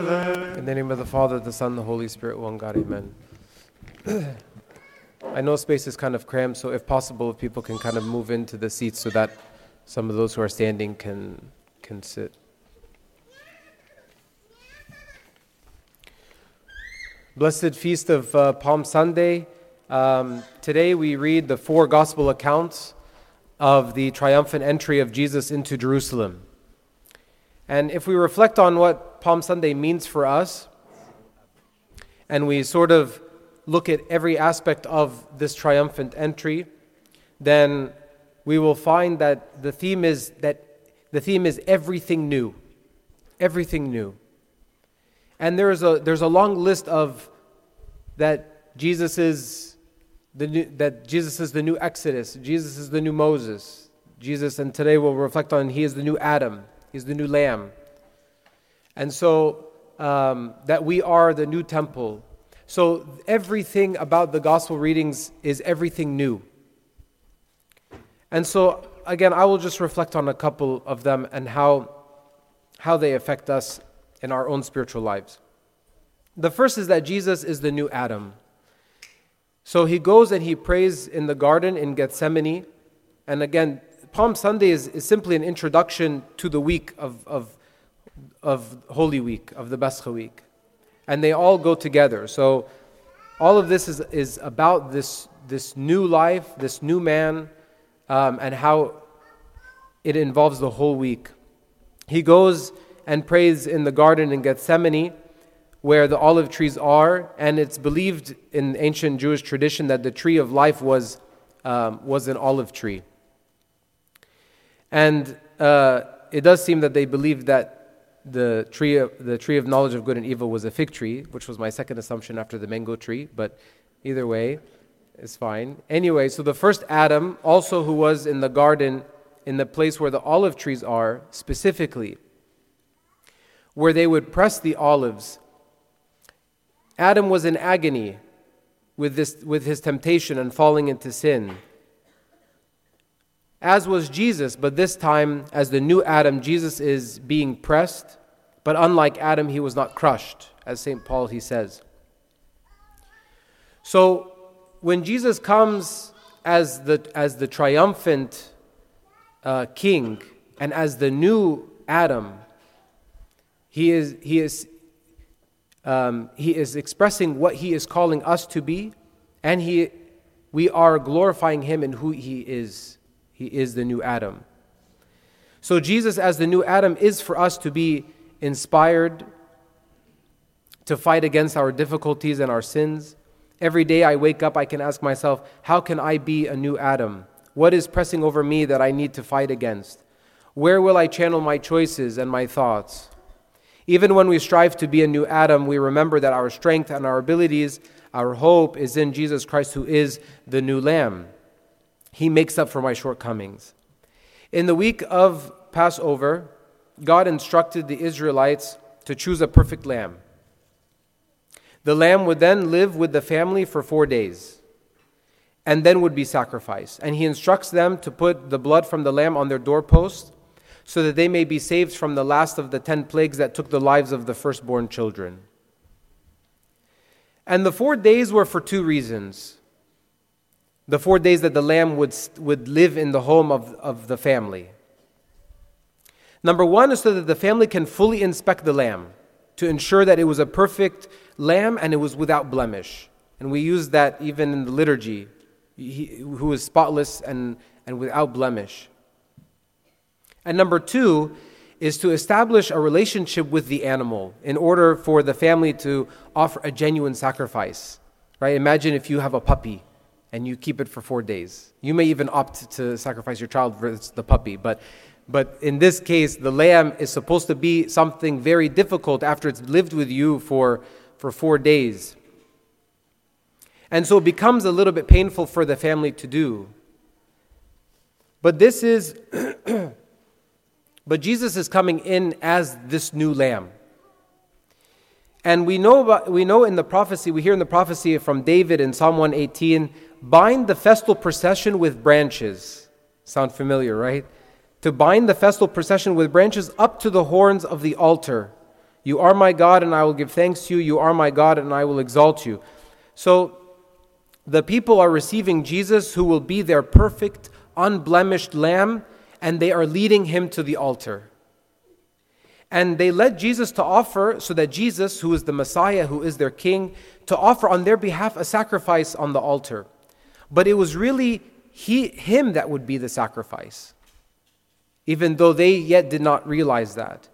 In the name of the Father, the Son, the Holy Spirit, one God, amen. I know space is kind of cramped, so if possible, if people can kind of move into the seats so that some of those who are standing can, can sit. Blessed feast of uh, Palm Sunday. Um, today we read the four gospel accounts of the triumphant entry of Jesus into Jerusalem. And if we reflect on what Palm Sunday means for us, and we sort of look at every aspect of this triumphant entry, then we will find that the theme is that the theme is everything new. Everything new. And there's a there's a long list of that Jesus is the new, that Jesus is the new Exodus, Jesus is the new Moses. Jesus and today we'll reflect on he is the new Adam. He's the new lamb. And so um, that we are the new temple. So everything about the gospel readings is everything new. And so again, I will just reflect on a couple of them and how, how they affect us in our own spiritual lives. The first is that Jesus is the new Adam. So he goes and he prays in the garden in Gethsemane. And again, Palm Sunday is, is simply an introduction to the week of, of, of Holy Week, of the Pascha week. And they all go together. So all of this is, is about this, this new life, this new man, um, and how it involves the whole week. He goes and prays in the garden in Gethsemane where the olive trees are, and it's believed in ancient Jewish tradition that the tree of life was, um, was an olive tree. And uh, it does seem that they believed that the tree, of, the tree of knowledge of good and evil was a fig tree, which was my second assumption after the mango tree, but either way, it's fine. Anyway, so the first Adam, also who was in the garden, in the place where the olive trees are, specifically, where they would press the olives. Adam was in agony with, this, with his temptation and falling into sin as was Jesus, but this time, as the new Adam, Jesus is being pressed, but unlike Adam, he was not crushed, as St. Paul he says. So when Jesus comes as the, as the triumphant uh, king and as the new Adam, he is, he, is, um, he is expressing what he is calling us to be, and he, we are glorifying him in who he is. He is the new Adam. So, Jesus, as the new Adam, is for us to be inspired to fight against our difficulties and our sins. Every day I wake up, I can ask myself, how can I be a new Adam? What is pressing over me that I need to fight against? Where will I channel my choices and my thoughts? Even when we strive to be a new Adam, we remember that our strength and our abilities, our hope is in Jesus Christ, who is the new Lamb. He makes up for my shortcomings. In the week of Passover, God instructed the Israelites to choose a perfect lamb. The lamb would then live with the family for four days and then would be sacrificed. And he instructs them to put the blood from the lamb on their doorposts so that they may be saved from the last of the ten plagues that took the lives of the firstborn children. And the four days were for two reasons the four days that the lamb would, would live in the home of, of the family. Number one is so that the family can fully inspect the lamb to ensure that it was a perfect lamb and it was without blemish. And we use that even in the liturgy, he, who is spotless and, and without blemish. And number two is to establish a relationship with the animal in order for the family to offer a genuine sacrifice. Right? Imagine if you have a puppy and you keep it for four days. You may even opt to sacrifice your child versus the puppy, but, but in this case, the lamb is supposed to be something very difficult after it's lived with you for, for four days. And so it becomes a little bit painful for the family to do. But this is, but Jesus is coming in as this new lamb. And we know, we know in the prophecy, we hear in the prophecy from David in Psalm 118 bind the festal procession with branches. Sound familiar, right? To bind the festal procession with branches up to the horns of the altar. You are my God, and I will give thanks to you. You are my God, and I will exalt you. So the people are receiving Jesus, who will be their perfect, unblemished lamb, and they are leading him to the altar. And they led Jesus to offer, so that Jesus, who is the Messiah, who is their king, to offer on their behalf a sacrifice on the altar. But it was really he, him that would be the sacrifice, even though they yet did not realize that.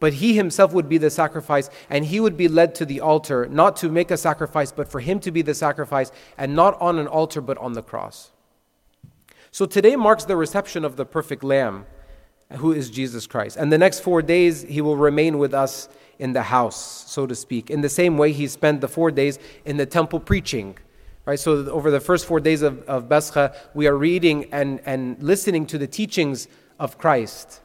But he himself would be the sacrifice, and he would be led to the altar, not to make a sacrifice, but for him to be the sacrifice, and not on an altar, but on the cross. So today marks the reception of the perfect Lamb, who is Jesus Christ. And the next four days, he will remain with us in the house, so to speak. In the same way, he spent the four days in the temple preaching. Right, so over the first four days of, of Pascha, we are reading and, and listening to the teachings of Christ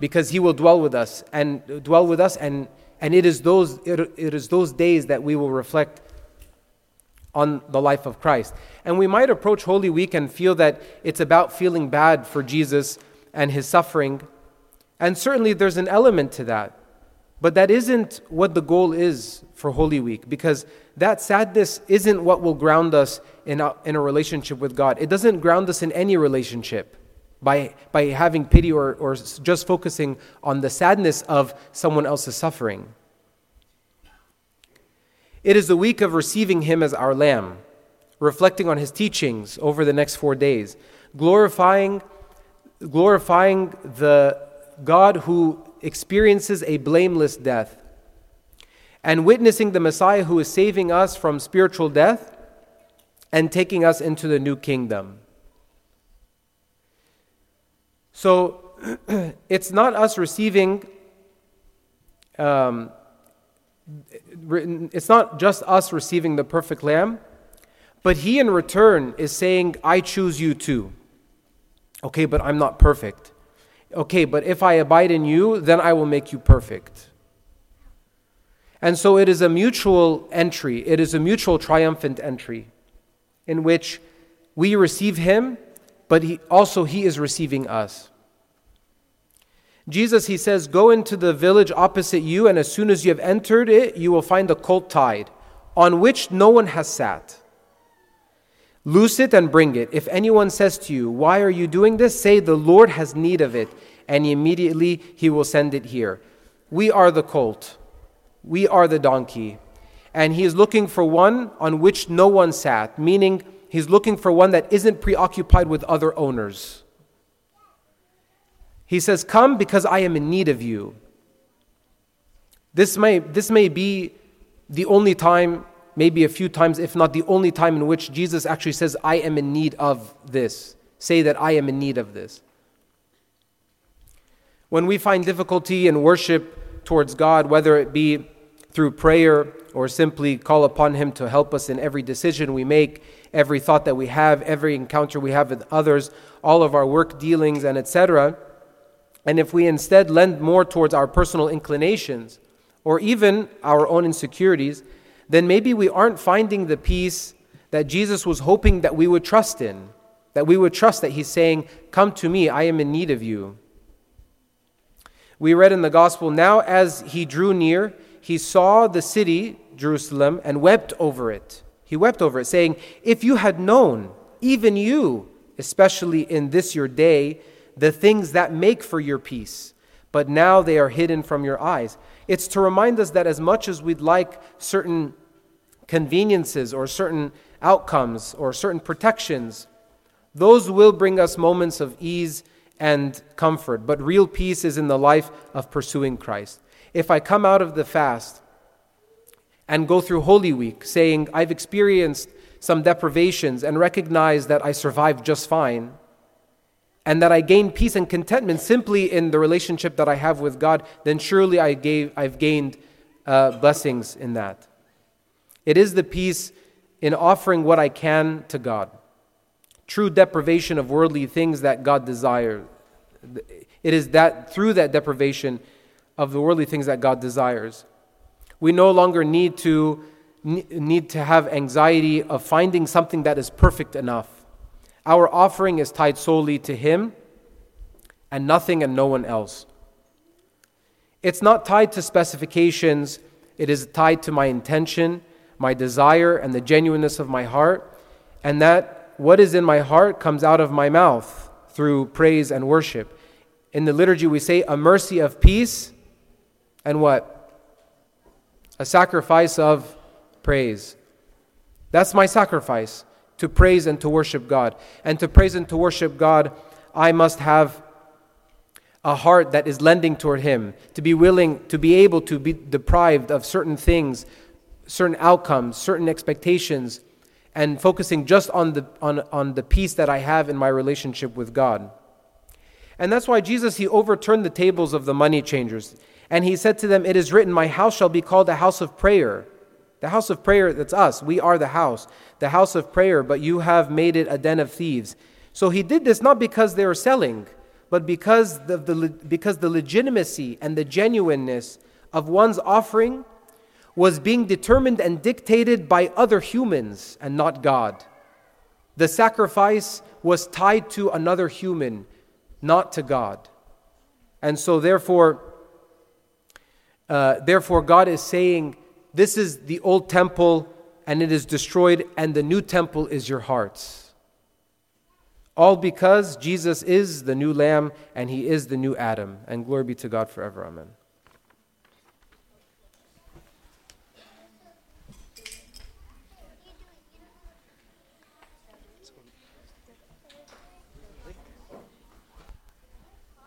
because he will dwell with us and dwell with us and, and it is those it, it is those days that we will reflect on the life of Christ. And we might approach Holy Week and feel that it's about feeling bad for Jesus and his suffering. And certainly there's an element to that. But that isn't what the goal is for Holy Week because that sadness isn't what will ground us in a, in a relationship with God. It doesn't ground us in any relationship by, by having pity or, or just focusing on the sadness of someone else's suffering. It is the week of receiving Him as our Lamb, reflecting on His teachings over the next four days, glorifying, glorifying the God who experiences a blameless death, and witnessing the Messiah who is saving us from spiritual death and taking us into the new kingdom. So it's not us receiving, um, it's not just us receiving the perfect lamb, but he in return is saying, I choose you too. Okay, but I'm not perfect. Okay, but if I abide in you, then I will make you perfect. And so it is a mutual entry, it is a mutual triumphant entry in which we receive him but he, also he is receiving us. Jesus, he says, Go into the village opposite you, and as soon as you have entered it, you will find a colt tied, on which no one has sat. Loose it and bring it. If anyone says to you, Why are you doing this? say, The Lord has need of it, and immediately he will send it here. We are the colt, we are the donkey, and he is looking for one on which no one sat, meaning He's looking for one that isn't preoccupied with other owners. He says, Come because I am in need of you. This may, this may be the only time, maybe a few times, if not the only time, in which Jesus actually says, I am in need of this. Say that I am in need of this. When we find difficulty in worship towards God, whether it be through prayer or simply call upon Him to help us in every decision we make, every thought that we have, every encounter we have with others, all of our work dealings, and etc. And if we instead lend more towards our personal inclinations or even our own insecurities, then maybe we aren't finding the peace that Jesus was hoping that we would trust in, that we would trust that He's saying, Come to me, I am in need of you. We read in the Gospel, now as He drew near, He saw the city, Jerusalem, and wept over it he wept over it, saying, If you had known, even you, especially in this your day, the things that make for your peace, but now they are hidden from your eyes. It's to remind us that as much as we'd like certain conveniences or certain outcomes or certain protections, those will bring us moments of ease and comfort. But real peace is in the life of pursuing Christ. If I come out of the fast and go through Holy Week saying, I've experienced some deprivations and recognize that I survived just fine, and that I gain peace and contentment simply in the relationship that I have with God, then surely I gave, I've gained uh, blessings in that. It is the peace in offering what I can to God. True deprivation of worldly things that God desires. It is that through that deprivation of the worldly things that God desires we no longer need to, need to have anxiety of finding something that is perfect enough. Our offering is tied solely to Him and nothing and no one else. It's not tied to specifications, it is tied to my intention, my desire, and the genuineness of my heart, and that what is in my heart comes out of my mouth through praise and worship. In the liturgy, we say, a mercy of peace and what? A sacrifice of praise. That's my sacrifice to praise and to worship God. And to praise and to worship God, I must have a heart that is lending toward Him, to be willing to be able to be deprived of certain things, certain outcomes, certain expectations, and focusing just on the, on, on the peace that I have in my relationship with God. And that's why Jesus, He overturned the tables of the money changers. And He said to them, It is written, My house shall be called a house of prayer. The house of prayer, that's us. We are the house, the house of prayer, but you have made it a den of thieves. So He did this not because they were selling but because the, the, because the legitimacy and the genuineness of one's offering was being determined and dictated by other humans and not God. The sacrifice was tied to another human, not to God. And so, therefore, uh, therefore, God is saying, This is the old temple, and it is destroyed, and the new temple is your hearts. All because Jesus is the new Lamb and he is the new Adam. And glory be to God forever. Amen.